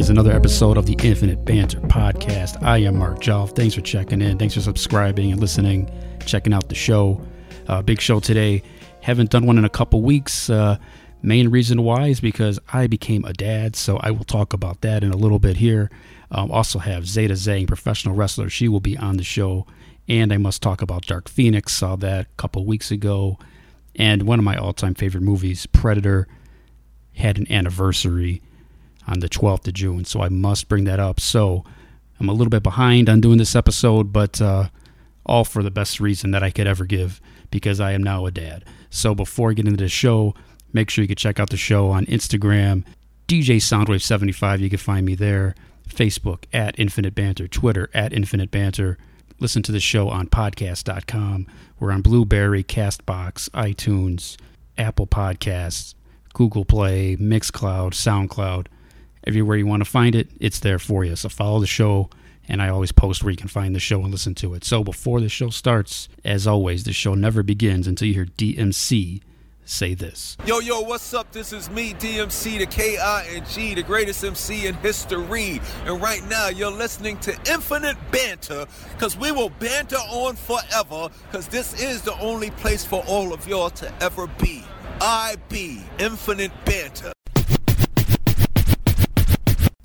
Is, another episode of the Infinite Banter podcast. I am Mark Joff. Thanks for checking in. Thanks for subscribing and listening, checking out the show. Uh, big show today. Haven't done one in a couple weeks. Uh, main reason why is because I became a dad, so I will talk about that in a little bit here. Um, also have Zeda Zhang, professional wrestler. She will be on the show. And I must talk about Dark Phoenix. Saw that a couple weeks ago. And one of my all time favorite movies, Predator, had an anniversary on the 12th of June. So I must bring that up. So I'm a little bit behind on doing this episode, but uh, all for the best reason that I could ever give because I am now a dad. So before I get into the show, make sure you can check out the show on Instagram, DJ Soundwave75. You can find me there. Facebook at Infinite Banter, Twitter at Infinite Banter. Listen to the show on podcast.com. We're on Blubrry, Castbox, iTunes, Apple Podcasts, Google Play, Mixcloud, SoundCloud. Everywhere you want to find it, it's there for you. So follow the show, and I always post where you can find the show and listen to it. So before the show starts, as always, the show never begins until you hear DMC say this. Yo, yo, what's up? This is me, DMC, the K-I-N-G, the greatest MC in history. And right now, you're listening to Infinite Banter, because we will banter on forever, because this is the only place for all of y'all to ever be. I be Infinite Banter.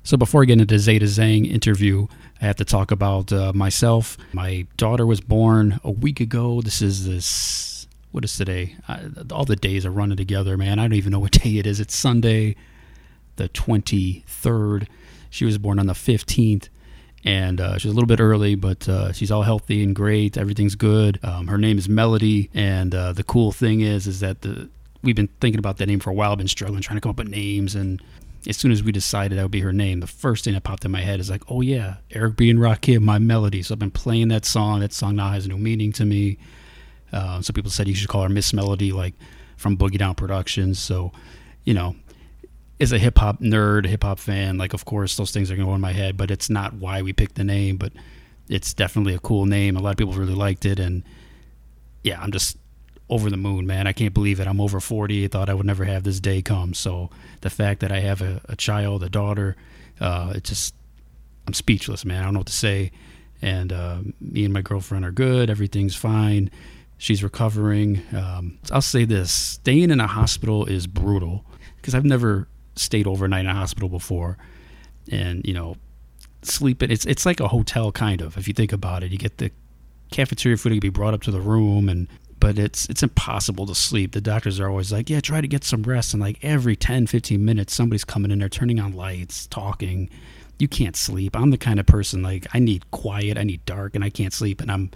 So before I get into Zeda Zhang interview, I have to talk about uh, myself. My daughter was born a week ago. This is this. What is today? I, all the days are running together, man. I don't even know what day it is. It's Sunday, the twenty third. She was born on the fifteenth, and uh, she's a little bit early, but uh, she's all healthy and great. Everything's good. Um, her name is Melody, and uh, the cool thing is, is that the we've been thinking about that name for a while. I've Been struggling trying to come up with names and as soon as we decided that would be her name, the first thing that popped in my head is like, oh yeah, Eric B and Rakim, my melody. So I've been playing that song. That song now has new meaning to me. Uh, some people said you should call her Miss Melody, like from Boogie Down Productions. So, you know, as a hip hop nerd, hip hop fan, like of course those things are going to go in my head, but it's not why we picked the name. But it's definitely a cool name. A lot of people really liked it, and yeah, I'm just over the moon, man. I can't believe it. I'm over 40. I thought I would never have this day come. So the fact that I have a, a child, a daughter, uh, it just, I'm speechless, man. I don't know what to say. And uh, me and my girlfriend are good. Everything's fine. She's recovering. Um, I'll say this staying in a hospital is brutal because I've never stayed overnight in a hospital before. And, you know, sleeping, it's, it's like a hotel kind of, if you think about it. You get the cafeteria food to be brought up to the room and but it's it's impossible to sleep. The doctors are always like, "Yeah, try to get some rest." And like every 10, 15 minutes somebody's coming in there turning on lights, talking. You can't sleep. I'm the kind of person like I need quiet, I need dark, and I can't sleep and I'm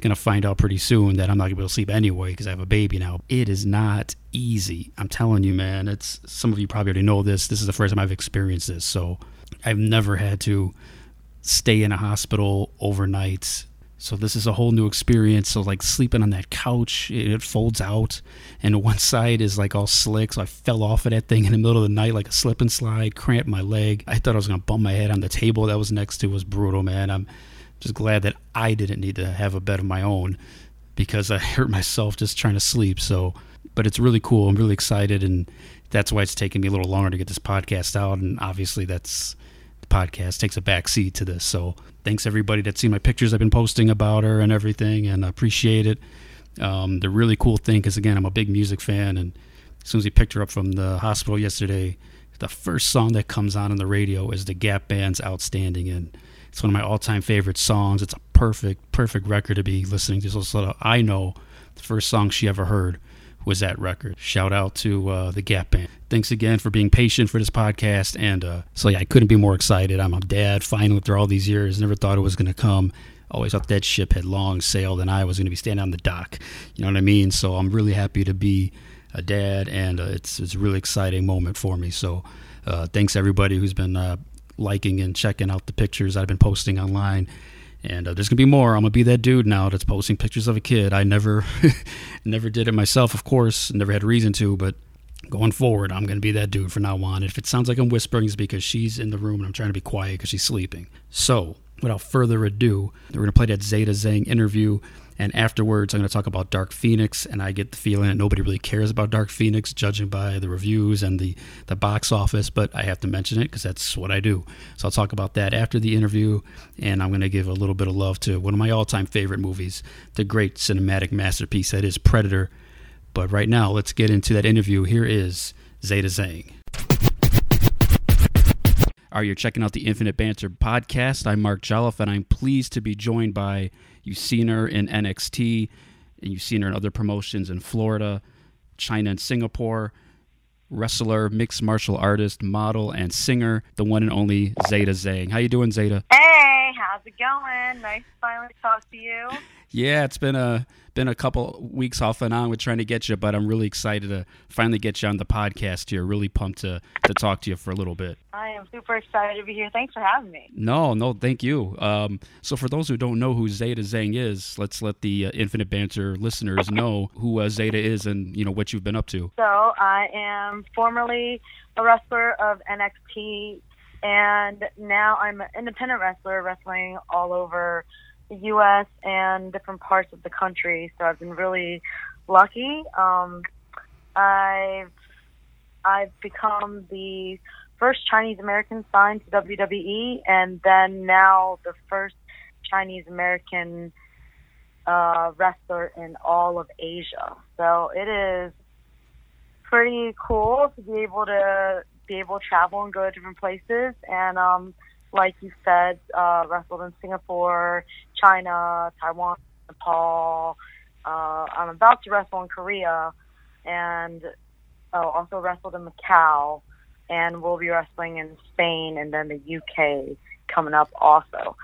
going to find out pretty soon that I'm not going to be able to sleep anyway because I have a baby now. It is not easy. I'm telling you, man. It's some of you probably already know this. This is the first time I've experienced this. So, I've never had to stay in a hospital overnight so this is a whole new experience. So like sleeping on that couch, it folds out, and one side is like all slick. So I fell off of that thing in the middle of the night like a slip and slide, cramped my leg. I thought I was gonna bump my head on the table that was next to. It was brutal, man. I'm just glad that I didn't need to have a bed of my own because I hurt myself just trying to sleep. So, but it's really cool. I'm really excited, and that's why it's taking me a little longer to get this podcast out. And obviously, that's the podcast takes a back seat to this. So thanks everybody that's seen my pictures I've been posting about her and everything, and I appreciate it. Um, the really cool thing, because again, I'm a big music fan, and as soon as we picked her up from the hospital yesterday, the first song that comes on on the radio is the Gap Band's "Outstanding," and it's one of my all-time favorite songs. It's a perfect, perfect record to be listening to. So I know the first song she ever heard was that record. Shout out to uh, the Gap Band. Thanks again for being patient for this podcast. And uh, so, yeah, I couldn't be more excited. I'm a dad finally after all these years. Never thought it was going to come. Always thought that ship had long sailed and I was going to be standing on the dock. You know what I mean? So I'm really happy to be a dad, and uh, it's, it's a really exciting moment for me. So uh, thanks everybody who's been uh, liking and checking out the pictures I've been posting online and uh, there's gonna be more. I'm gonna be that dude now that's posting pictures of a kid. I never, never did it myself, of course. Never had reason to, but going forward, I'm gonna be that dude from now on. If it sounds like I'm whispering, it's because she's in the room and I'm trying to be quiet because she's sleeping. So, without further ado, we're gonna play that Zeda Zhang interview. And afterwards, I'm going to talk about Dark Phoenix, and I get the feeling that nobody really cares about Dark Phoenix, judging by the reviews and the, the box office, but I have to mention it because that's what I do. So I'll talk about that after the interview, and I'm going to give a little bit of love to one of my all time favorite movies, the great cinematic masterpiece that is Predator. But right now, let's get into that interview. Here is Zeda Zhang. Are you checking out the Infinite Banter podcast? I'm Mark Jolliffe, and I'm pleased to be joined by you've seen her in NXT, and you've seen her in other promotions in Florida, China, and Singapore. Wrestler, mixed martial artist, model, and singer, the one and only Zeda Zhang. How you doing, Zeda? Hey, how's it going? Nice to finally talk to you. Yeah, it's been a been a couple weeks off and on with trying to get you, but I'm really excited to finally get you on the podcast here. Really pumped to to talk to you for a little bit. I am super excited to be here. Thanks for having me. No, no, thank you. Um, so for those who don't know who Zeda Zhang is, let's let the uh, Infinite Banter listeners know who uh, Zeda is and you know what you've been up to. So I am formerly a wrestler of NXT, and now I'm an independent wrestler, wrestling all over the U.S. and different parts of the country. So I've been really lucky. Um, I've I've become the first Chinese American signed to WWE, and then now the first Chinese American uh, wrestler in all of Asia. So it is pretty cool to be able to be able to travel and go to different places. And um, like you said, uh, wrestled in Singapore, China, Taiwan, Nepal. Uh, I'm about to wrestle in Korea, and oh, also wrestled in Macau, and we'll be wrestling in Spain and then the UK coming up also.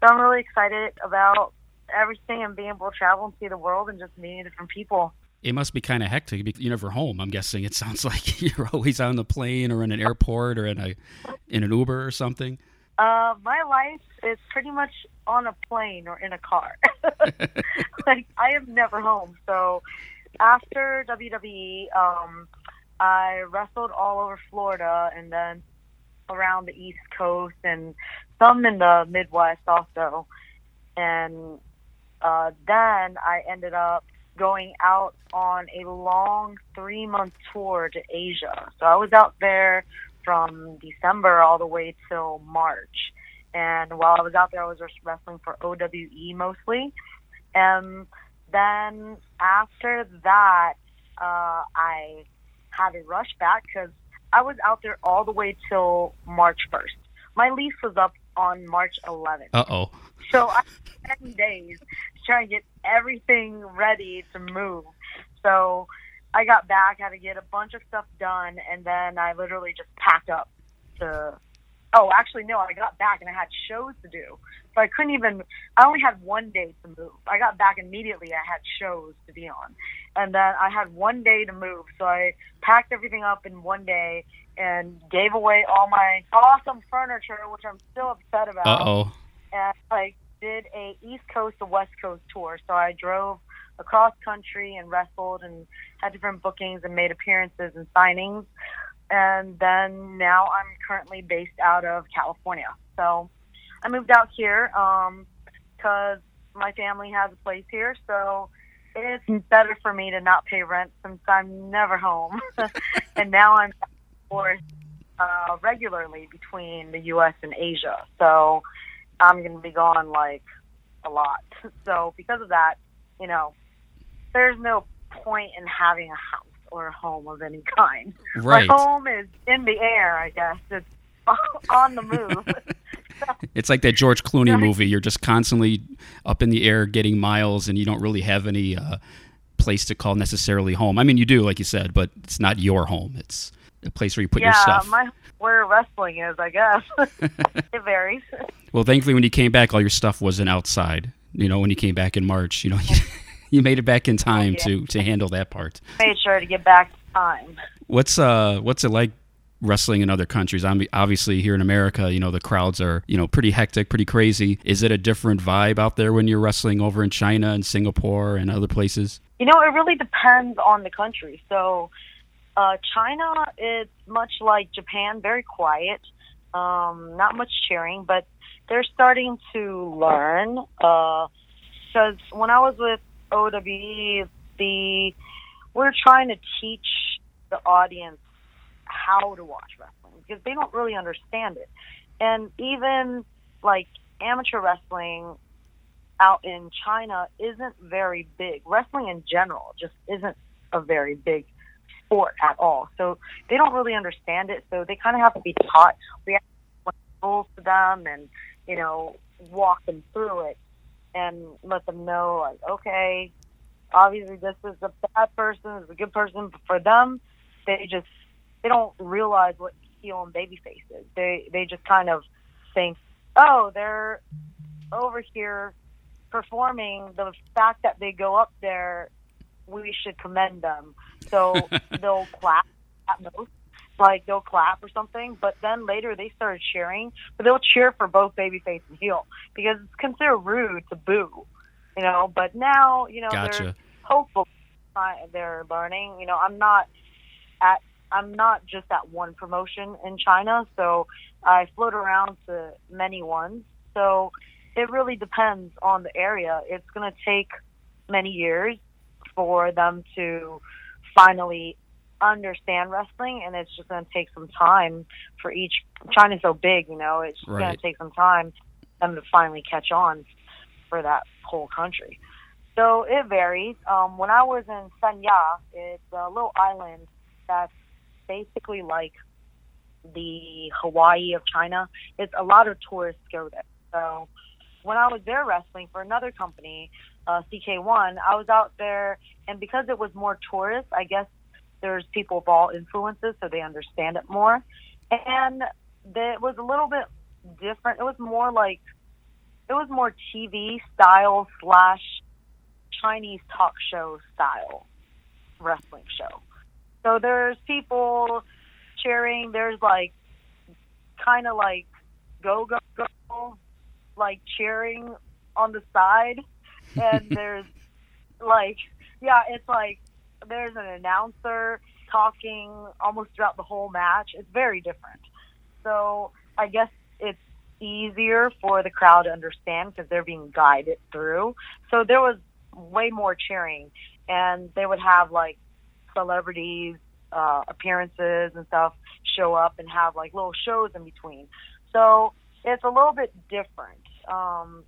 So I'm really excited about everything and being able to travel and see the world and just meeting different people. It must be kind of hectic. because You're never home. I'm guessing. It sounds like you're always on the plane or in an airport or in a in an Uber or something. Uh, my life is pretty much on a plane or in a car. like I am never home. So after WWE, um, I wrestled all over Florida and then around the East Coast and some in the Midwest also. And uh, then I ended up going out on a long three month tour to Asia. So I was out there from December all the way till March. And while I was out there, I was just wrestling for OWE mostly. And then after that, uh, I had to rush back because I was out there all the way till March 1st. My lease was up on March 11th. Uh oh. So I had 10 days try and get everything ready to move. So I got back, had to get a bunch of stuff done, and then I literally just packed up to. Oh, actually, no, I got back and I had shows to do. So I couldn't even, I only had one day to move. I got back immediately, I had shows to be on. And then I had one day to move. So I packed everything up in one day and gave away all my awesome furniture, which I'm still upset about. Uh oh. And like did a East Coast to West Coast tour. So I drove across country and wrestled and had different bookings and made appearances and signings. And then now I'm currently based out of California. So I moved out here because um, my family has a place here. So it's better for me to not pay rent since I'm never home. and now I'm forced uh, regularly between the U.S. and Asia. So I'm going to be gone like a lot. So because of that, you know, there's no point in having a house or a home of any kind. Right. My home is in the air, I guess. It's on the move. it's like that George Clooney movie. You're just constantly up in the air getting miles, and you don't really have any uh, place to call necessarily home. I mean, you do, like you said, but it's not your home. It's a place where you put yeah, your stuff. Yeah, my where wrestling is, I guess. it varies. Well, thankfully, when you came back, all your stuff wasn't outside. You know, when you came back in March, you know, you made it back in time yeah. to to handle that part. Made sure to get back in time. What's uh what's it like wrestling in other countries? I'm obviously here in America, you know, the crowds are, you know, pretty hectic, pretty crazy. Is it a different vibe out there when you're wrestling over in China and Singapore and other places? You know, it really depends on the country. So, uh, China is much like Japan, very quiet, um, not much cheering, but they're starting to learn. Uh, because when I was with OWE, the we're trying to teach the audience how to watch wrestling because they don't really understand it. And even like amateur wrestling out in China isn't very big. Wrestling in general just isn't a very big sport at all. So they don't really understand it. So they kind of have to be taught. We have to rules to them and, you know, walk them through it and let them know, like, okay, obviously this is a bad person, this is a good person. But for them, they just, they don't realize what heel and babyface is. They, they just kind of think, oh, they're over here performing. The fact that they go up there, we should commend them. So they'll clap at most, like they'll clap or something. But then later they started cheering, but they'll cheer for both babyface and heel because it's considered rude to boo, you know. But now, you know, Gotcha. they're hopeful they're learning. You know, I'm not at I'm not just at one promotion in China, so I float around to many ones. So it really depends on the area. It's going to take many years for them to finally understand wrestling, and it's just going to take some time for each. China's so big, you know, it's just going to take some time for them to finally catch on for that whole country. So it varies. Um, when I was in Sanya, it's a little island that's basically like the Hawaii of China. It's a lot of tourists go there. So when I was there wrestling for another company, uh, CK1, I was out there, and because it was more tourists, I guess there's people of all influences, so they understand it more. And it was a little bit different. It was more like it was more TV style slash Chinese talk show style wrestling show. So there's people cheering. There's like kind of like go go go like cheering on the side, and there's like yeah, it's like there's an announcer talking almost throughout the whole match. It's very different. So I guess it's easier for the crowd to understand because they're being guided through. So there was way more cheering, and they would have like celebrities uh, appearances and stuff show up and have like little shows in between. So it's a little bit different. Um,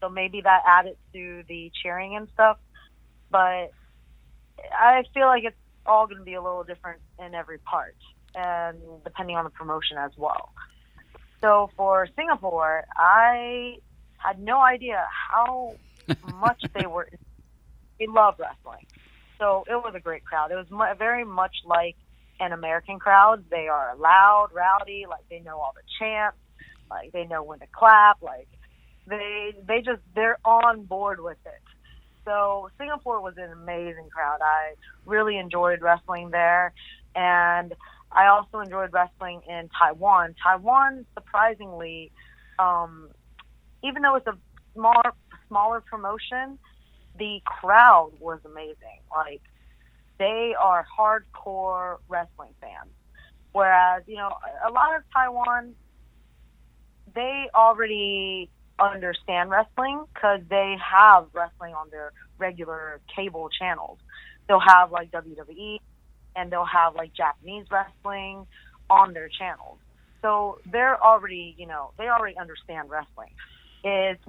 so maybe that added to the cheering and stuff, but I feel like it's all going to be a little different in every part, and depending on the promotion as well. So for Singapore, I had no idea how much they were. They love wrestling, so it was a great crowd. It was very much like an American crowd. They are loud, rowdy, like they know all the chants, like they know when to clap, like they they just they're on board with it. So Singapore was an amazing crowd. I really enjoyed wrestling there, and I also enjoyed wrestling in Taiwan. Taiwan, surprisingly, um, even though it's a smaller smaller promotion, the crowd was amazing. Like they are hardcore wrestling fans. Whereas, you know, a lot of Taiwan, they already understand wrestling because they have wrestling on their regular cable channels. They'll have like WWE and they'll have like Japanese wrestling on their channels. So they're already, you know, they already understand wrestling. It's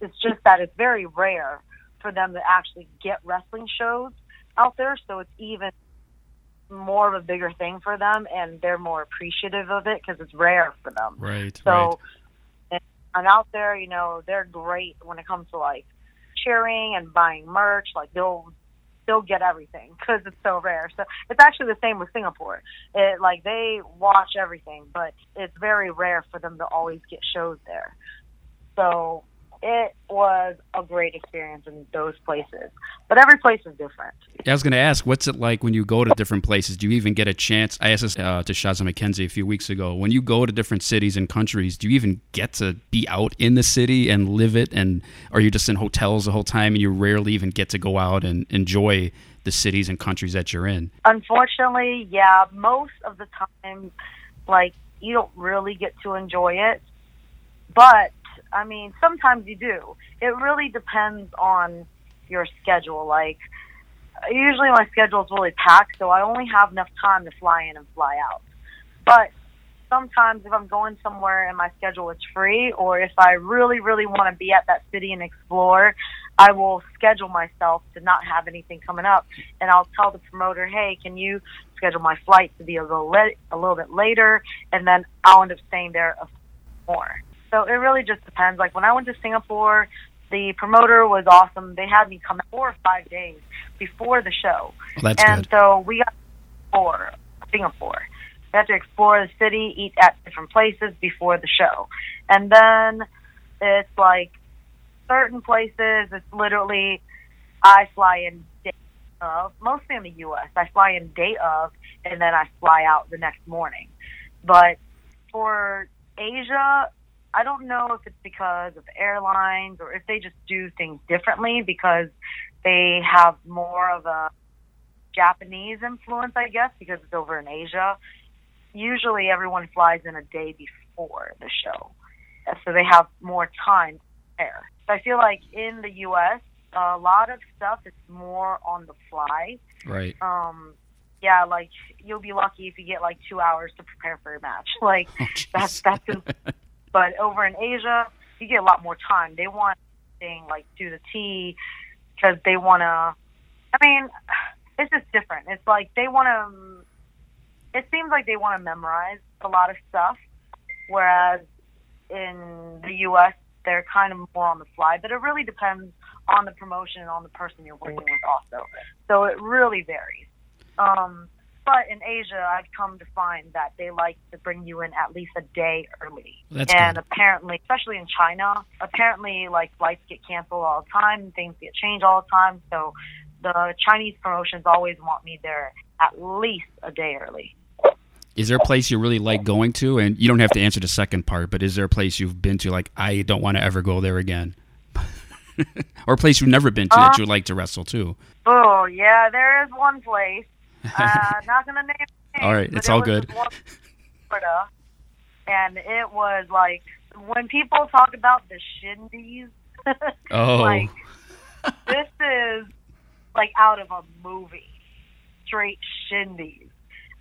it's just that it's very rare for them to actually get wrestling shows out there, so it's even more of a bigger thing for them, and they're more appreciative of it because it's rare for them. Right. So, right. And out there, you know, they're great when it comes to like cheering and buying merch. Like they'll they'll get everything because it's so rare. So it's actually the same with Singapore. It like they watch everything, but it's very rare for them to always get shows there. So it was a great experience in those places. But every place is different. I was going to ask, what's it like when you go to different places? Do you even get a chance? I asked this uh, to Shazza McKenzie a few weeks ago. When you go to different cities and countries, do you even get to be out in the city and live it? And are you just in hotels the whole time and you rarely even get to go out and enjoy the cities and countries that you're in? Unfortunately, yeah, most of the time, like, you don't really get to enjoy it. But I mean, sometimes you do. It really depends on your schedule. Like, usually my schedule is really packed, so I only have enough time to fly in and fly out. But sometimes if I'm going somewhere and my schedule is free, or if I really, really want to be at that city and explore, I will schedule myself to not have anything coming up, and I'll tell the promoter, "Hey, can you schedule my flight to be a little le- a little bit later?" And then I'll end up staying there a more. So it really just depends. Like when I went to Singapore, the promoter was awesome. They had me come four or five days before the show, Well, and good. so we got for Singapore. We had to explore the city, eat at different places before the show, and then it's like certain places. It's literally I fly in day of, mostly in the U.S. I fly in day of, and then I fly out the next morning. But for Asia, I don't know if it's because of airlines or if they just do things differently because they have more of a Japanese influence, I guess, because it's over in Asia. Usually everyone flies in a day before the show. So they have more time there. So I feel like in the US, a lot of stuff is more on the fly. Right. Um, yeah, like you'll be lucky if you get like two hours to prepare for a match. Like Oh, that's that's but over in Asia, you get a lot more time. They want thing like to the T because they want to. I mean, it's just different. It's like they want to. It seems like they want to memorize a lot of stuff, whereas in the U.S. they're kind of more on the fly. But it really depends on the promotion and on the person you're working with, also. So it really varies. Um, but in Asia, I've come to find that they like to bring you in at least a day early. That's and good. apparently, especially in China, apparently like flights get canceled all the time, things get changed all the time. So the Chinese promotions always want me there at least a day early. Is there a place you really like going to? And you don't have to answer the second part, but is there a place you've been to like I don't want to ever go there again? or a place you've never been to that Uh, you would like to wrestle too? Oh yeah, there is one place. Uh, not gonna name. Names, All right, it's all was good. this one in Florida, and it was like when people talk about the shindies. Oh, like this is like out of a movie, straight shindies.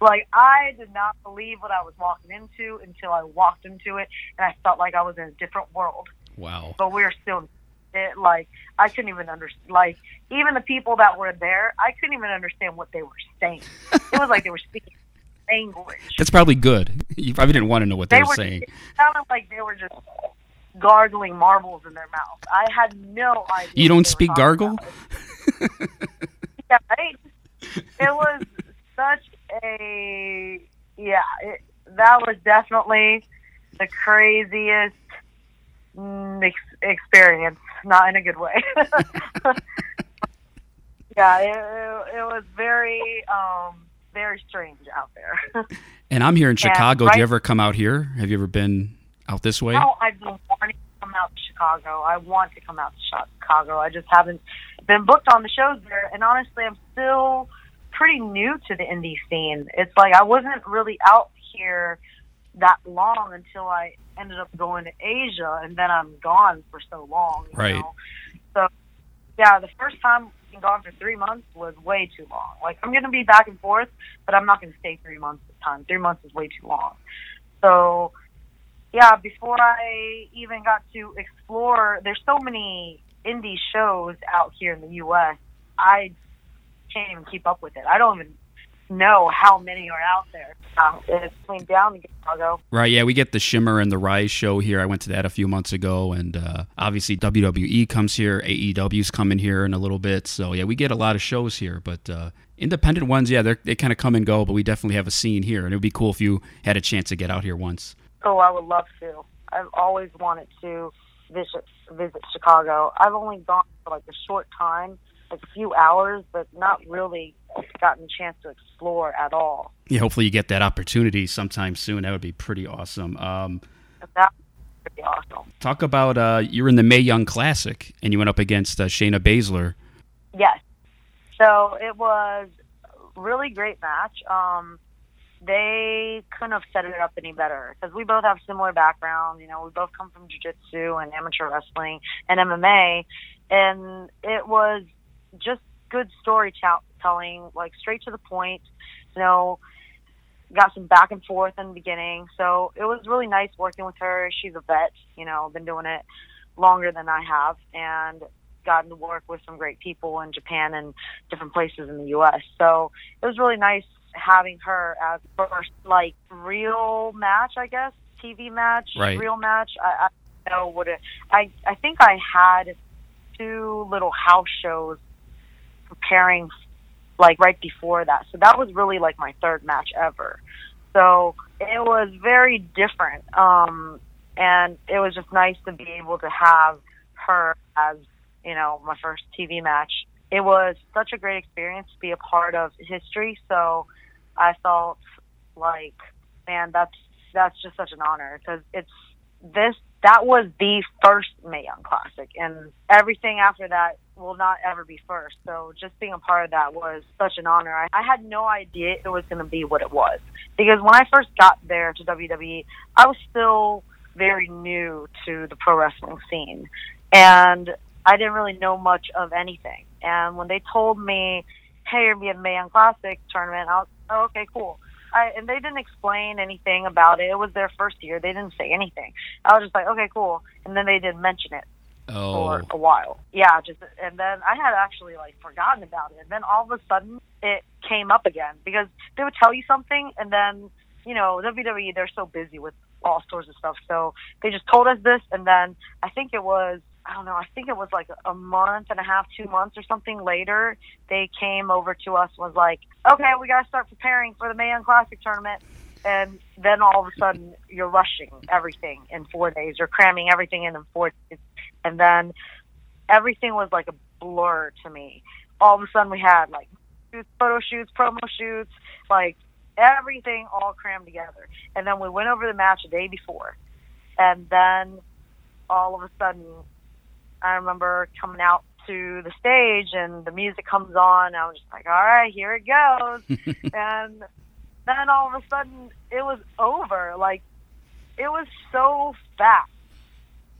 Like I did not believe what I was walking into until I walked into it, and I felt like I was in a different world. wow. But we're still, it, like I couldn't even understand. Like even the people that were there, I couldn't even understand what they were saying. It was like they were speaking English. That's probably good. You probably didn't want to know what they, They were were. saying. It sounded like they were just gargling marbles in their mouth. I had no idea. You don't speak gargle? yeah, right? It was such a yeah. It, that was definitely the craziest experience, not in a good way. yeah, it, it, it was very um very strange out there. And I'm here in Chicago. Do you ever come out here? Have you ever been out this way? Oh, I've been wanting to come out to Chicago. I want to come out to Chicago. I just haven't been booked on the shows there. And honestly, I'm still pretty new to the indie scene. It's like I wasn't really out here that long until I ended up going to Asia, and then I'm gone for so long. You Right. Know? So, yeah, the first time being gone for three months was way too long. Like I'm gonna be back and forth, but I'm not gonna stay three months at a time. Three months is way too long. So yeah, before I even got to explore, there's so many indie shows out here in the U.S. I can't even keep up with it. I don't even know how many are out there. Uh, it's clean down to Chicago. Right, yeah, we get the Shimmer and the Rise show here. I went to that a few months ago, and uh, obviously WWE comes here, AEW's coming here in a little bit. So yeah, we get a lot of shows here, but uh, independent ones, yeah, they're, they kind of come and go. But we definitely have a scene here, and it would be cool if you had a chance to get out here once. Oh, I would love to. I've always wanted to visit visit Chicago. I've only gone for like a short time, a few hours, but not really gotten a chance to explore at all. Yeah, hopefully you get that opportunity sometime soon. That would be pretty awesome. Um, that would be awesome. talk about uh, you're in the Mae Young Classic, and you went up against uh, Shayna Baszler. Yes. So it was a really great match. Um, they couldn't have set it up any better because we both have similar backgrounds. You know, we both come from jiu-jitsu and amateur wrestling and MMA, and it was just good storytelling, like straight to the point. You know, got some back and forth in the beginning, so it was really nice working with her. She's a vet, you know, been doing it longer than I have, and gotten to work with some great people in Japan and different places in the U.S. So it was really nice having her as first like real match, I guess, TV match, right. real match. I, I know what it. I I think I had two little house shows preparing like right before that. So that was really like my third match ever. So it was very different. Um and it was just nice to be able to have her as, you know, my first TV match. It was such a great experience to be a part of history. So I felt like, man, that's that's just such an honor because it's this that was the first Mae Young Classic, and everything after that will not ever be first. So just being a part of that was such an honor. I, I had no idea it was going to be what it was because when I first got there to WWE, I was still very new to the pro wrestling scene, and I didn't really know much of anything. And when they told me, "Hey, you're gonna be a Mae Young Classic tournament," I was, oh, "Okay, cool." I, and they didn't explain anything about it. It was their first year. They didn't say anything. I was just like, okay, cool. And then they didn't mention it oh. for a while. Yeah, just and then I had actually like forgotten about it. And then all of a sudden it came up again because they would tell you something and then you know WWE they're so busy with all sorts of stuff. So they just told us this and then I think it was I don't know, I think it was like a month and a half, two months or something later, they came over to us and was like, okay, we got to start preparing for the Mae Young Classic tournament. And then all of a sudden, you're rushing everything in four days. You're cramming everything in in four days. And then everything was like a blur to me. All of a sudden, we had like photo shoots, promo shoots, like everything all crammed together. And then we went over the match a day before. And then all of a sudden, I remember coming out to the stage and the music comes on. I was just like, all right, here it goes. and then all of a sudden it was over. Like, it was so fast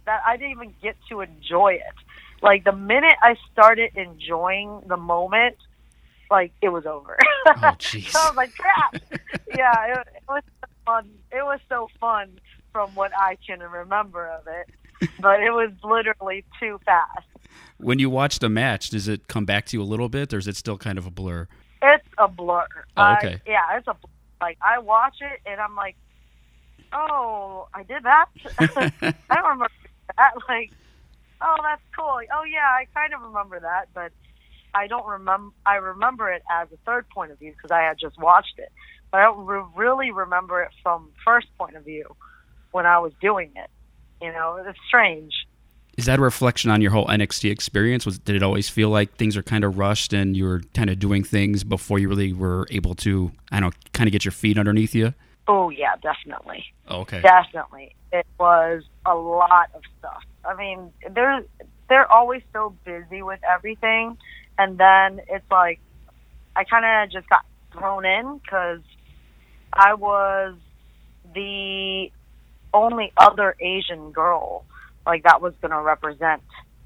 that I didn't even get to enjoy it. Like, the minute I started enjoying the moment, like, it was over. Oh, jeez. so I was like, crap. yeah, it, it was fun. It was so fun from what I can remember of it but it was literally too fast. When you watch the match, does it come back to you a little bit, or is it still kind of a blur? It's a blur. Oh, okay. I, yeah, it's a like I watch it and I'm like, oh, I did that. I don't remember that. Like, oh, that's cool. Oh yeah, I kind of remember that, but I don't remember. I remember it as a third point of view because I had just watched it, but I don't re- really remember it from first point of view when I was doing it. You know, it's strange. Is that a reflection on your whole NXT experience? Was did it always feel like things are kind of rushed and you were kind of doing things before you really were able to, I don't know, kind of get your feet underneath you? Oh yeah, definitely. Oh, okay. Definitely, it was a lot of stuff. I mean, they're they're always so busy with everything, and then it's like I kind of just got thrown in because I was the only other Asian girl like that was going to represent.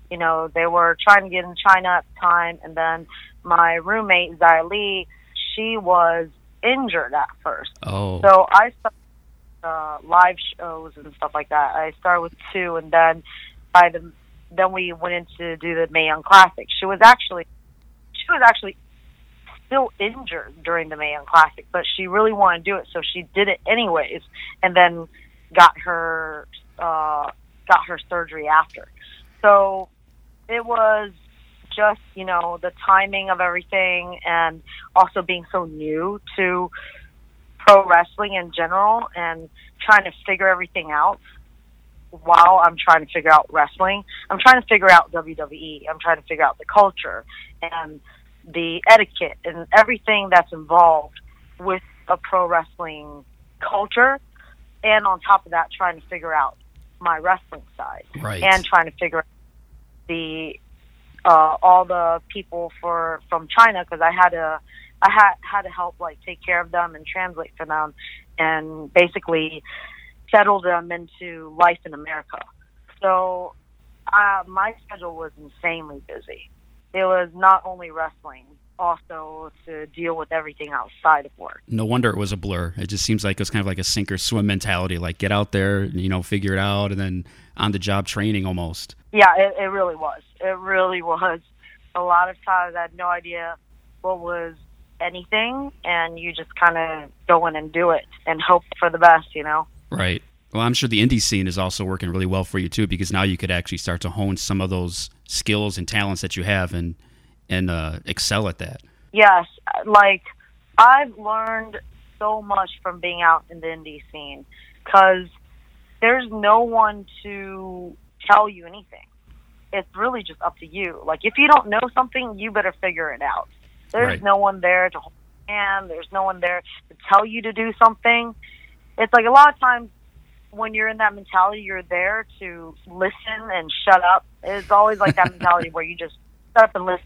You know, they were trying to get in China at the time, and then my roommate Xia Li, she was injured at first. Oh. So I started uh, live shows and stuff like that. I started with two, and then by the then we went in to do the Mae Young Classic. She was actually she was actually still injured during the Mae Young Classic, but she really wanted to do it, so she did it anyways. And then got her uh, got her surgery after. So it was just you know the timing of everything, and also being so new to pro wrestling in general, and trying to figure everything out while I'm trying to figure out wrestling. I'm trying to figure out WWE. I'm trying to figure out the culture and the etiquette and everything that's involved with a pro wrestling culture and on top of that, trying to figure out my wrestling side, right. and trying to figure out the uh, all the people for from China because I had to I had had to help like take care of them and translate for them, and basically settle them into life in America. So uh, my schedule was insanely busy. It was not only wrestling, also to deal with everything outside of work. No wonder it was a blur. It just seems like it was kind of like a sink or swim mentality. Like get out there, you know, figure it out, and then on the job training almost. Yeah, it, it really was. It really was. A lot of times I had no idea what was anything, and you just kind of go in and do it and hope for the best, you know? Right. Well, I'm sure the indie scene is also working really well for you too, because now you could actually start to hone some of those skills and talents that you have and and uh, excel at that. Yes, like I've learned so much from being out in the indie scene because there's no one to tell you anything. It's really just up to you. Like if you don't know something, you better figure it out. There's Right. no one there to hold your hand. There's no one there to tell you to do something. It's like a lot of times when you're in that mentality, you're there to listen and shut up. It's always like that mentality where you just shut up and listen.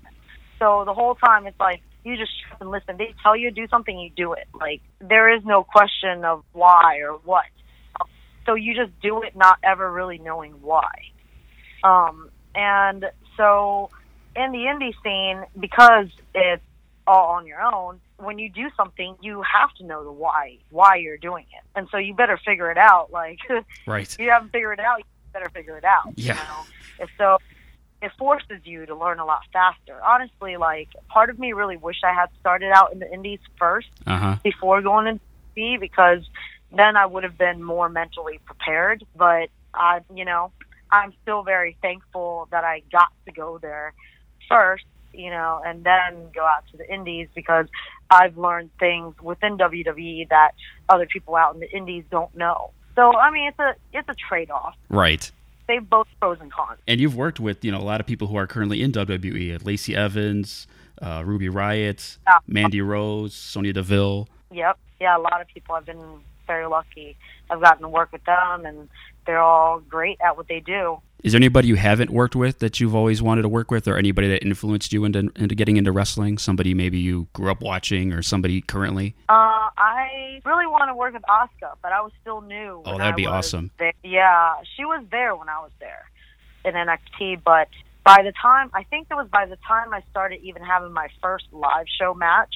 So the whole time it's like you just shut up and listen. They tell you to do something, you do it. Like there is no question of why or what. So you just do it, not ever really knowing why. Um, and so in the indie scene, because it's all on your own, when you do something, you have to know the why, why you're doing it. And so you better figure it out. Like, Right. you haven't figured it out, you better figure it out. Yeah. You know? And so it forces you to learn a lot faster. Honestly, like, part of me really wish I had started out in the indies first Uh huh. before going into TV because then I would have been more mentally prepared. But I, you know, I'm still very thankful that I got to go there first, you know, and then go out to the indies because I've learned things within WWE that other people out in the indies don't know. So I mean, it's a it's a trade off. Right. They both pros and cons. And you've worked with you know a lot of people who are currently in WWE, Lacey Evans, uh, Ruby Riott, Yeah. Mandy Rose, Sonya Deville. Yep. Yeah, a lot of people have been very lucky. I've gotten to work with them, and they're all great at what they do. Is there anybody you haven't worked with that you've always wanted to work with, or anybody that influenced you into, into getting into wrestling? Somebody maybe you grew up watching, or somebody currently? Uh, I really want to work with Asuka, but I was still new. Oh, that'd I be awesome. there. Yeah, she was there when I was there in NXT, but by the time I think it was by the time I started even having my first live show match,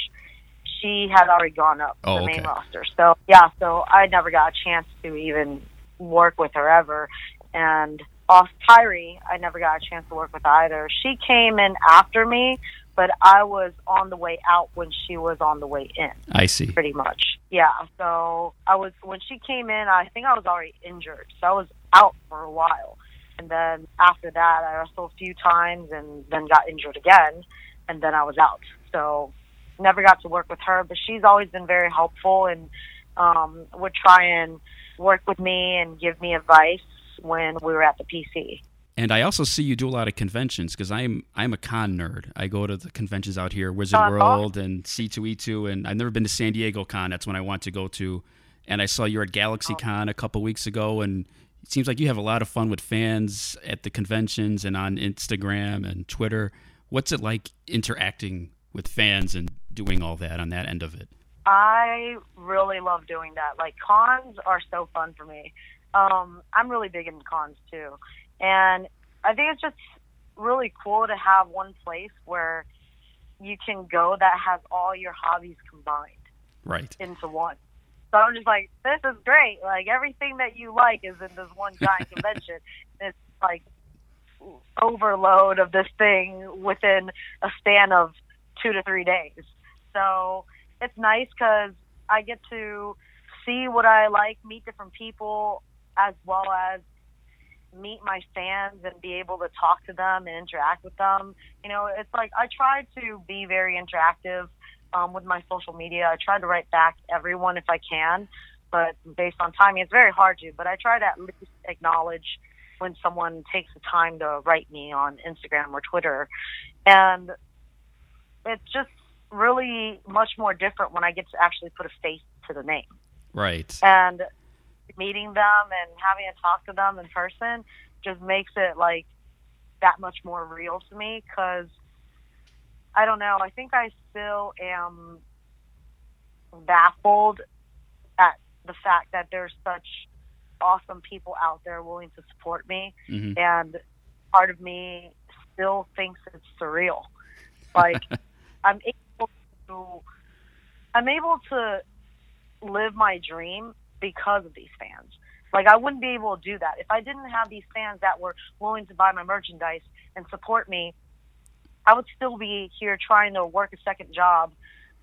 she had already gone up Oh, the main okay. roster. So yeah, so I never got a chance to even work with her ever. And off Kairi, I never got a chance to work with either. She came in after me, but I was on the way out when she was on the way in I see. pretty much. Yeah. So I was when she came in, I think I was already injured, so I was out for a while. And then after that, I wrestled a few times and then got injured again, and then I was out. So never got to work with her, but she's always been very helpful and um, would try and work with me and give me advice when we were at the PC. And I also see you do a lot of conventions because I'm I'm a con nerd. I go to the conventions out here, Wizard Uh-huh. World and C2E2, and I've never been to San Diego Con. That's when I want to go to. And I saw you at Galaxy Con a couple weeks ago, and it seems like you have a lot of fun with fans at the conventions and on Instagram and Twitter. What's it like interacting with fans and doing all that on that end of it? I really love doing that. Like cons are so fun for me. Um, I'm really big into cons too, and I think it's just really cool to have one place where you can go that has all your hobbies combined Right. into one. So I'm just like, this is great. Like everything that you like is in this one giant convention. It's like overload of this thing within a span of two to three days. So it's nice because I get to see what I like, meet different people, as well as meet my fans and be able to talk to them and interact with them. You know, it's like I try to be very interactive um, with my social media. I try to write back everyone if I can, but based on timing, it's very hard to. But I try to at least acknowledge when someone takes the time to write me on Instagram or Twitter, and it's just really much more different when I get to actually put a face to the name Right. and meeting them and having a talk to them in person just makes it like that much more real to me because I don't know. I think I still am baffled at the fact that there's such awesome people out there willing to support me, Mhm. and part of me still thinks it's surreal. Like I'm able to, I'm able to live my dream because of these fans. Like I wouldn't be able to do that if I didn't have these fans that were willing to buy my merchandise and support me. I would still be here trying to work a second job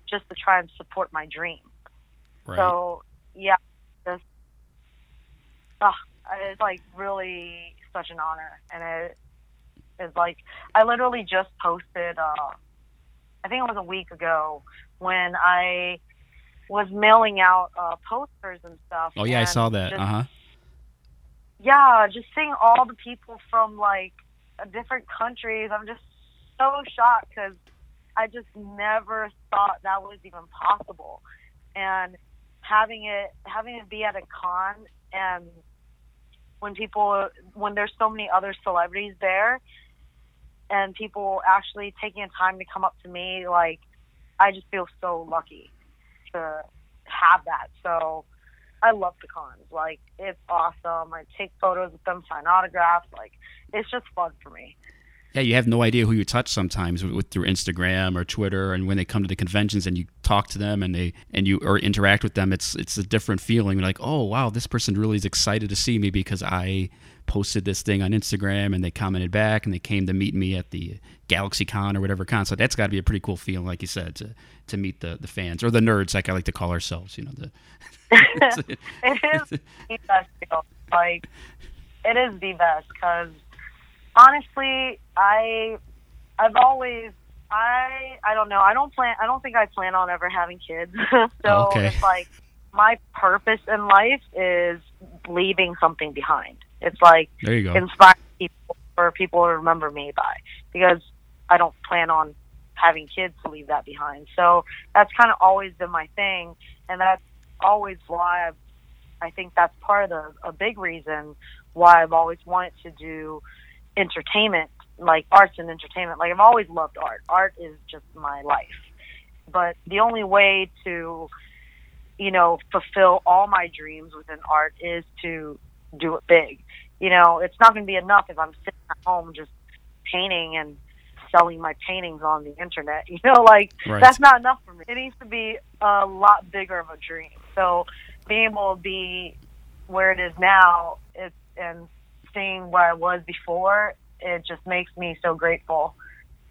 just to try and support my dream. Right. So yeah, this, uh, it's like really such an honor, and it is like I literally just posted. Uh, I think it was a week ago when I was mailing out uh, posters and stuff. oh yeah, I saw that. Uh huh. yeah, just seeing all the people from like different countries, I'm just so shocked because I just never thought that was even possible. And having it, having it be at a con, and when people, when there's so many other celebrities there, and people actually taking the time to come up to me, like I just feel so lucky to have that. So. I love the cons. Like it's awesome. I take photos with them, sign autographs. Like it's just fun for me. Yeah, you have no idea who you touch sometimes with, with through Instagram or Twitter, and when they come to the conventions and you talk to them and they and you or interact with them, it's it's a different feeling. Like, oh wow, this person really is excited to see me because I posted this thing on Instagram and they commented back and they came to meet me at the Galaxy Con or whatever con. So that's got to be a pretty cool feeling, like you said, to to meet the the fans or the nerds, like I like to call ourselves. You know, the it is the best deal. Like it is the best because honestly, I I've always I I don't know. I don't plan. I don't think I plan on ever having kids. so oh, Okay. it's like my purpose in life is leaving something behind. It's like there you go. inspire people for people to remember me by because I don't plan on having kids to leave that behind. So that's kind of always been my thing, and that's always why I've, I think that's part of the a big reason why I've always wanted to do entertainment, like arts and entertainment. Like I've always loved art. Art is just my life. But the only way to, you know, fulfill all my dreams within art is to do it big. You know, it's not going to be enough if I'm sitting at home just painting and selling my paintings on the internet. You know, like Right. that's not enough for me. It needs to be a lot bigger of a dream. So being able to be where it is now, it's and seeing where I was before, it just makes me so grateful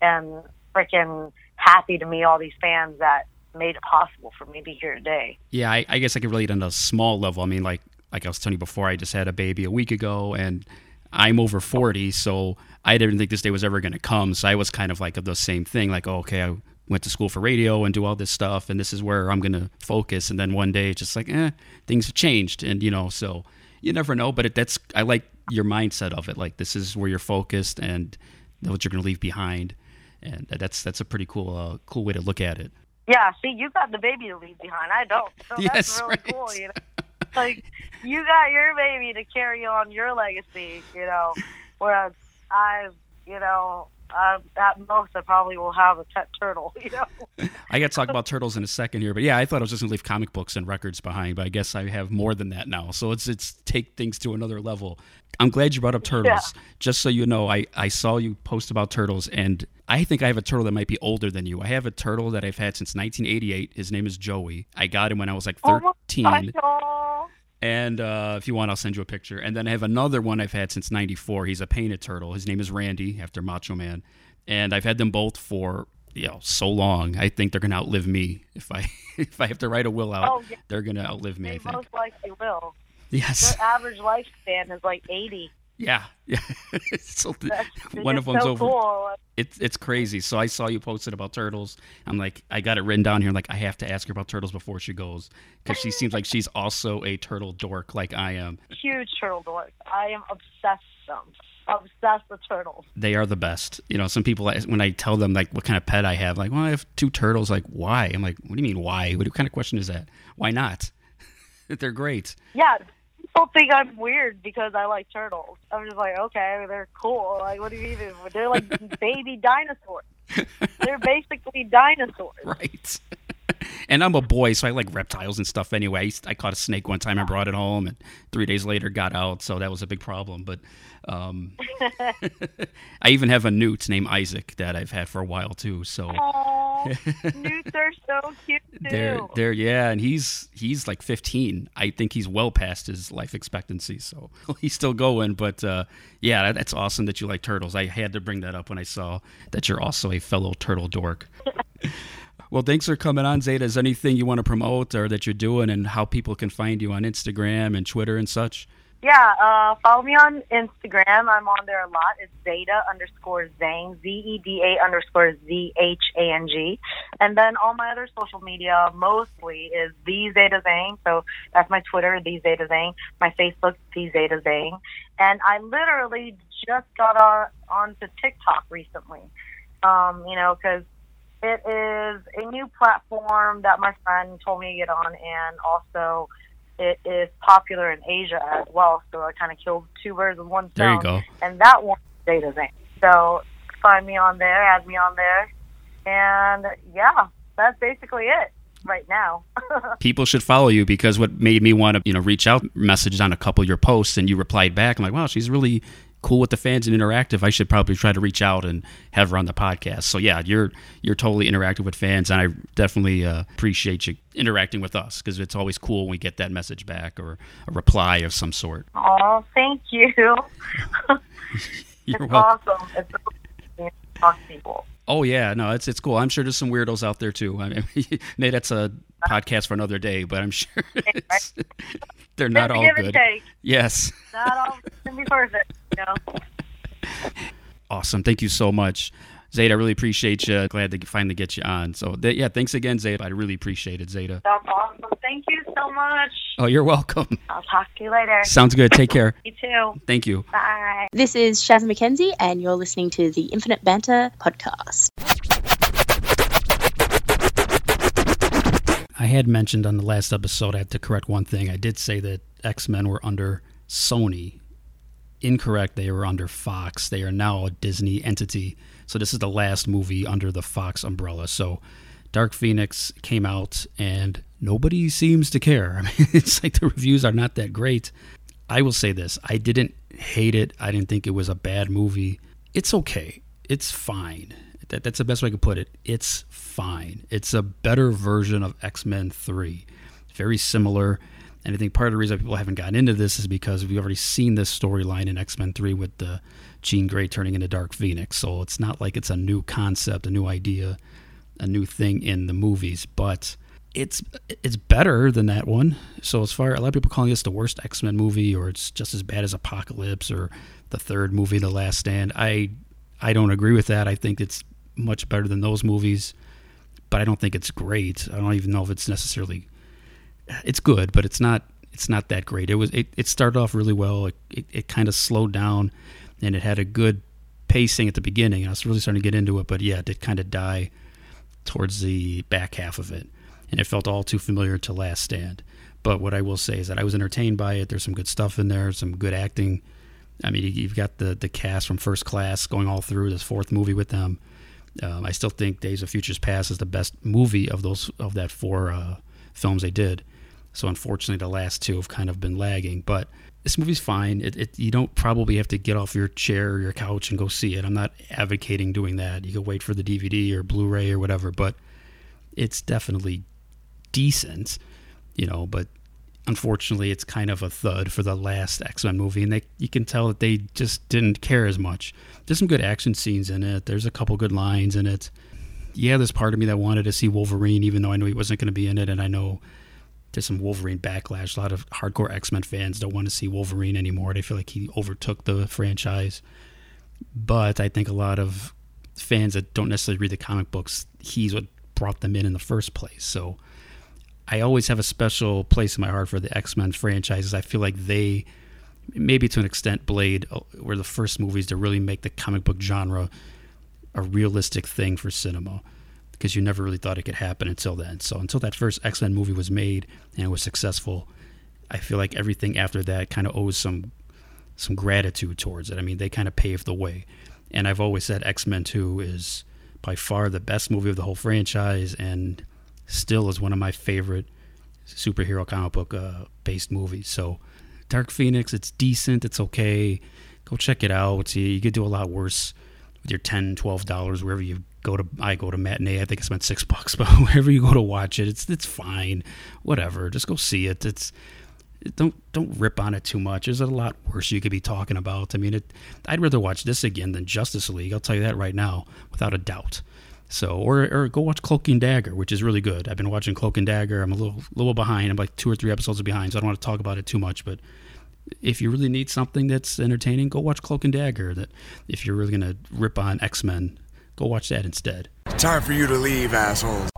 and freaking happy to meet all these fans that made it possible for me to be here today. Yeah, I, I guess I could relate on a small level. I mean, like like I was telling you before, I just had a baby a week ago, and I'm over forty, so I didn't think this day was ever going to come. So I was kind of like of the same thing, like, oh, okay, I went to school for radio and do all this stuff, and this is where I'm going to focus. And then one day, it's just like, eh, things have changed, and you know, so you never know. But it, that's I like your mindset of it. Like this is where you're focused, and what you're going to leave behind, and that's that's a pretty cool uh, cool way to look at it. Yeah, see, you got the baby to leave behind. I don't. So Yes, that's really right. cool, you know. Like you got your baby to carry on your legacy, you know. Whereas I, you know, uh, at most I probably will have a pet turtle, you know. I got to talk about turtles in a second here, but yeah, I thought I was just gonna leave comic books and records behind, but I guess I have more than that now. So it's it's take things to another level. I'm glad you brought up turtles. Just so you know, I I saw you post about turtles, and I think I have a turtle that might be older than you. I have a turtle that I've had since 1988. His name is Joey. I got him when I was like Oh my 13. gosh. And uh, if you want, I'll send you a picture. And then I have another one I've had since '94. He's a painted turtle. His name is Randy, after Macho Man. And I've had them both for you know so long. I think they're gonna outlive me if I if I have to write a will out. Oh, yeah. They're gonna outlive me. They I think. most likely will. Yes. Their average lifespan is like 80. Yeah. Yeah. so th- That's one of them's so over. Cool. It's it's crazy. So I saw you posted about turtles. I'm like, I got it written down here. Like, I have to ask her about turtles before she goes because she seems like she's also a turtle dork like I am. Huge turtle dork. I am obsessed with them. Obsessed with turtles. they are the best. You know, some people when I tell them like what kind of pet I have, like, well, I have two turtles. Like, why? I'm like, what do you mean why? What kind of question is that? Why not? They're great. Yeah, people think I'm weird because I like turtles. I'm just like, okay, they're cool. Like, what do you mean? They're like baby dinosaurs. They're basically dinosaurs. Right. and I'm a boy, so I like reptiles and stuff anyway. I, caught a snake one time and brought it home, and three days later got out, so that was a big problem. But um, I even have a newt named Isaac that I've had for a while too. So newts are so cute too. they're they're yeah, and he's he's like 15. I think he's well past his life expectancy, so he's still going. But uh, yeah, that, that's awesome that you like turtles. I had to bring that up when I saw that you're also a fellow turtle dork. well, thanks for coming on, Zeda. Is there anything you want to promote or that you're doing, and how people can find you on Instagram and Twitter and such? Yeah, uh, follow me on Instagram. I'm on there a lot. It's Zeda underscore Zhang, Z E D A underscore Z H A N G. And then all my other social media mostly is The Zeda Zhang. So that's my Twitter, The Zeda Zhang. My Facebook, The Zeda Zhang. And I literally just got on onto TikTok recently. Um, you know, because it is a new platform that my friend told me to get on, and also it is popular in Asia as well. So I kind of killed two birds with one stone. There you go. And that one, Zeda Zhang. So find me on there, add me on there, and yeah, that's basically it right now. people should follow you because what made me want to you know reach out messages on a couple of your posts and you replied back i'm like wow she's really cool with the fans and interactive i should probably try to reach out and have her on the podcast. So yeah you're you're totally interactive with fans and i definitely uh, appreciate you interacting with us because it's always cool when we get that message back or a reply of some sort. Oh, thank you. you're it's welcome. awesome. It's to talk to people. oh yeah no it's it's cool. I'm sure there's some weirdos out there too. I mean maybe that's a podcast for another day but i'm sure they're not all good. yes. Not all can be perfect. You know? Awesome. Thank you so much. Zeda, I really appreciate you. Glad to finally get you on. So, th- yeah, thanks again, Zeda. I really appreciate it, Zeda. That's awesome. Thank you so much. Oh, you're welcome. I'll talk to you later. Sounds good. Take care. You too. Thank you. Bye. This is Shazza McKenzie, and you're listening to the Infinite Banter podcast. I had mentioned on the last episode, I had to correct one thing. I did say that X Men were under Sony. Incorrect. They were under Fox. They are now a Disney entity. So, this is the last movie under the Fox umbrella. So, Dark Phoenix came out and nobody seems to care. I mean, it's like the reviews are not that great. I will say this I didn't hate it. I didn't think it was a bad movie. It's okay. It's fine. That, that's the best way I could put it. It's fine. It's a better version of X Men 3. Very similar. And I think part of the reason people haven't gotten into this is because we've already seen this storyline in X Men 3 with the Jean Grey turning into Dark Phoenix. So it's not like it's a new concept, a new idea, a new thing in the movies. But it's it's better than that one. So as far a lot of people calling this the worst X Men movie, or it's just as bad as Apocalypse or the third movie, The Last Stand. I I don't agree with that. I think it's much better than those movies, but I don't think it's great. I don't even know if it's necessarily it's good, but it's not it's not that great. It was it, it started off really well. It, it, it kind of slowed down, and it had a good pacing at the beginning. I was really starting to get into it, but yeah, it did kind of die towards the back half of it, and it felt all too familiar to Last Stand. But what I will say is that I was entertained by it. There's some good stuff in there, some good acting. I mean, you've got the the cast from First Class going all through this fourth movie with them. Um, I still think Days of Futures Past is the best movie of those of that four uh, films they did. So unfortunately, the last two have kind of been lagging. But this movie's fine. It, it you don't probably have to get off your chair or your couch and go see it. I'm not advocating doing that. You can wait for the DVD or Blu-ray or whatever. But it's definitely decent, you know. But unfortunately, it's kind of a thud for the last X Men movie, and they you can tell that they just didn't care as much. There's some good action scenes in it. There's a couple good lines in it. Yeah, there's part of me that wanted to see Wolverine, even though I knew he wasn't going to be in it, and I know there's some Wolverine backlash. A lot of hardcore X Men fans don't want to see Wolverine anymore. They feel like he overtook the franchise. But I think a lot of fans that don't necessarily read the comic books, he's what brought them in in the first place. So I always have a special place in my heart for the X Men franchises. I feel like they, maybe to an extent, Blade uh, were the first movies to really make the comic book genre a realistic thing for cinema because you never really thought it could happen until then. So until that first X Men movie was made and was successful, I feel like everything after that kind of owes some some gratitude towards it. I mean, they kind of paved the way. And I've always said X Men Two is by far the best movie of the whole franchise, and still is one of my favorite superhero comic book uh, based movies. So Dark Phoenix, it's decent, it's okay. Go check it out. See, you could do a lot worse your 10 $12 wherever you go to. I go to matinee. I think I spent six bucks, but wherever you go to watch it, it's it's fine. Whatever, just go see it. It's don't don't rip on it too much. There's a lot worse you could be talking about. I mean, it, I'd rather watch this again than Justice League. I'll tell you that right now, without a doubt. So, or or go watch Cloak and Dagger, which is really good. I've been watching Cloak and Dagger. I'm a little little behind. I'm like two or three episodes behind, so I don't want to talk about it too much. But if you really need something that's entertaining, go watch Cloak and Dagger. That if you're really gonna rip on X Men, go watch that instead. Time for you to leave, assholes.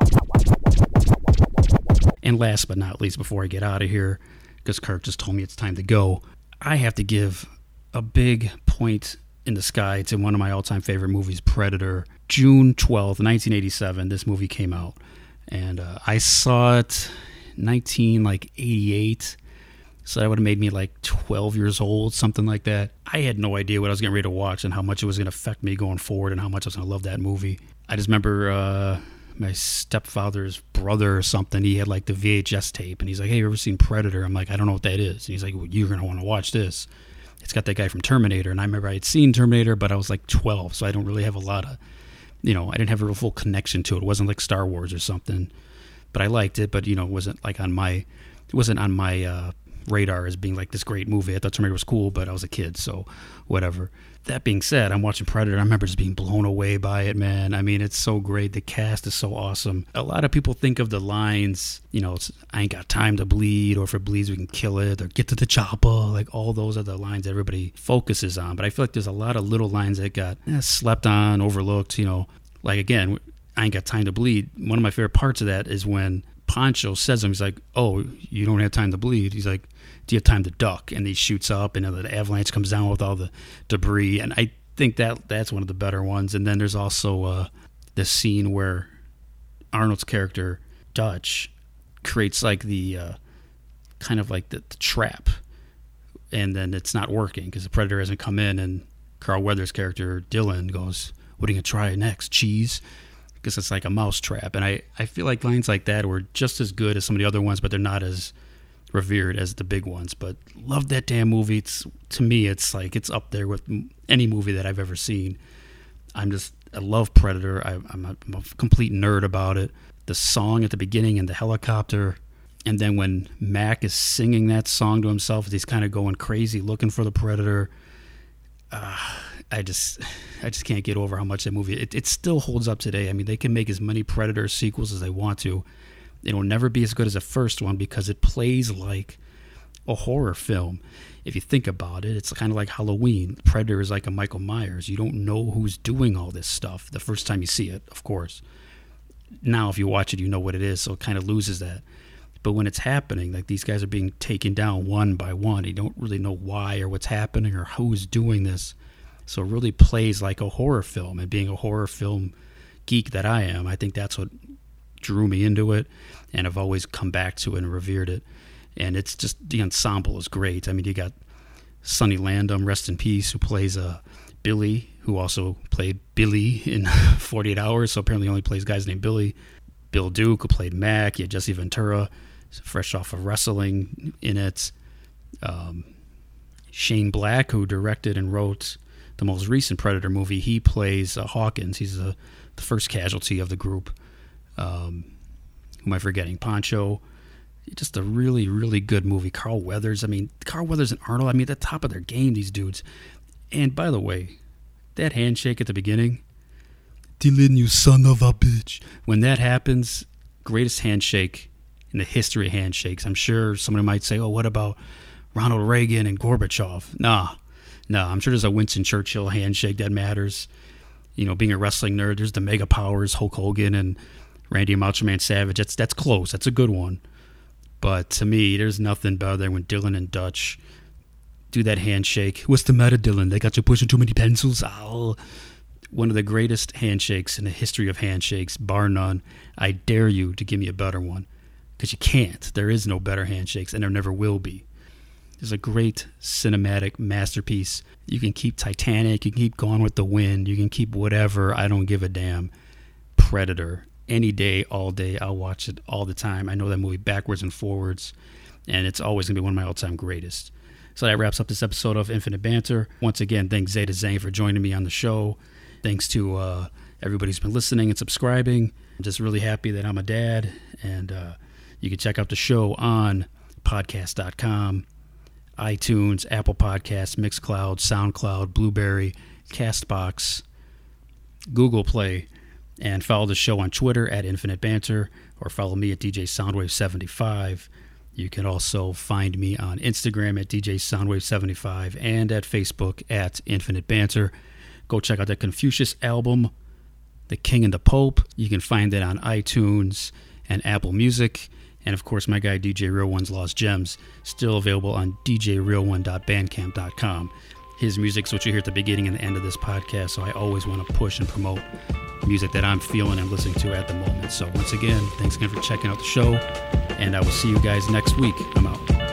And last but not least, before I get out of here, because Kirk just told me it's time to go, I have to give a big point in the sky to one of my all-time favorite movies, Predator. June twelfth, nineteen eighty-seven. This movie came out, and uh, I saw it nineteen like eighty-eight. So that would have made me like 12 years old, something like that. I had no idea what I was getting ready to watch and how much it was going to affect me going forward and how much I was going to love that movie. I just remember uh, my stepfather's brother or something. He had like the VHS tape and he's like, Hey, you ever seen Predator? I'm like, I don't know what that is. And he's like, well, You're going to want to watch this. It's got that guy from Terminator. And I remember I had seen Terminator, but I was like 12. So I don't really have a lot of, you know, I didn't have a real full connection to it. It wasn't like Star Wars or something. But I liked it, but, you know, it wasn't like on my, it wasn't on my, uh, radar as being like this great movie. I thought Terminator was cool, but I was a kid, so whatever. That being said, I'm watching Predator. I remember just being blown away by it, man. I mean, it's so great. The cast is so awesome. A lot of people think of the lines, you know, I ain't got time to bleed, or if it bleeds, we can kill it, or get to the chopper. Like all those are the lines everybody focuses on. But I feel like there's a lot of little lines that got eh, slept on, overlooked, you know. Like again, I ain't got time to bleed. One of my favorite parts of that is when Poncho says him, he's like, "Oh, you don't have time to bleed." He's like, "Do you have time to duck?" And he shoots up, and the avalanche comes down with all the debris. And I think that that's one of the better ones. And then there's also uh, the scene where Arnold's character Dutch creates like the uh, kind of like the, the trap, and then it's not working because the predator hasn't come in, and Carl Weathers' character Dylan goes, "What are you gonna try next? Cheese?" because it's like a mouse trap. And I, I feel like lines like that were just as good as some of the other ones, but they're not as revered as the big ones. But love that damn movie. It's to me, it's like it's up there with any movie that I've ever seen. I'm just I love Predator. I, am a, I'm a complete nerd about it. The song at the beginning and the helicopter, and then when Mac is singing that song to himself, he's kind of going crazy looking for the Predator. Uh, I just I just can't get over how much that movie it, it still holds up today. I mean, they can make as many Predator sequels as they want to. It'll never be as good as the first one because it plays like a horror film. If you think about it, it's kind of like Halloween. Predator is like a Michael Myers. You don't know who's doing all this stuff the first time you see it, of course. Now, if you watch it, you know what it is, so it kind of loses that. But when it's happening, like these guys are being taken down one by one, you don't really know why or what's happening or who's doing this. So it really plays like a horror film. And being a horror film geek that I am, I think that's what drew me into it. And I've always come back to it and revered it. And it's just the ensemble is great. I mean, you got Sonny Landham, rest in peace, who plays uh, Billy, who also played Billy in 48 Hours. So apparently, only plays guys named Billy. Bill Duke, who played Mac. You had Jesse Ventura, fresh off of wrestling in it. Um, Shane Black, who directed and wrote the most recent Predator movie, he plays uh, Hawkins. He's the first casualty of the group. Um, who am I forgetting? Poncho. Just a really, really good movie. Carl Weathers. I mean, Carl Weathers and Arnold. I mean, at the top of their game, these dudes. And by the way, that handshake at the beginning, Dylan, you son of a bitch. When that happens, greatest handshake in the history of handshakes. I'm sure somebody might say, oh, what about Ronald Reagan and Gorbachev? Nah, nah. I'm sure there's a Winston Churchill handshake that matters. You know, being a wrestling nerd, there's the mega powers, Hulk Hogan and Randy Macho Man Savage. That's that's close. That's a good one. But to me, there's nothing better than when Dylan and Dutch do that handshake. What's the matter, Dylan? They got you pushing too many pencils. Oh. One of the greatest handshakes in the history of handshakes, bar none. I dare you to give me a better one. Because you can't. There is no better handshakes, and there never will be It's a great cinematic masterpiece. You can keep Titanic, you can keep Gone with the Wind, you can keep whatever. I don't give a damn. Predator any day, all day. I'll watch it all the time. I know that movie backwards and forwards, and it's always going to be one of my all time greatest. So that wraps up this episode of Infinite Banter. Once again, thanks Zeda Zhang for joining me on the show. Thanks to uh, everybody who's been listening and subscribing. I'm just really happy that I'm a dad. And uh, you can check out the show on podcast.com, iTunes, Apple Podcasts, Mixcloud, SoundCloud, Blubrry, Castbox, Google Play, and follow the show on Twitter at Infinite Banter or follow me at DJ Soundwave75. You can also find me on Instagram at DJ Soundwave75 and at Facebook at Infinite Banter. Go check out the Confucius album, The King and the Pope. You can find it on iTunes and Apple Music. And of course, my guy DJ Real One's Lost Gems, still available on djreal1.bandcamp.com. His music's what you hear at the beginning and the end of this podcast, so I always want to push and promote music that I'm feeling and listening to at the moment. So, once again, thanks again for checking out the show, and I will see you guys next week. I'm out.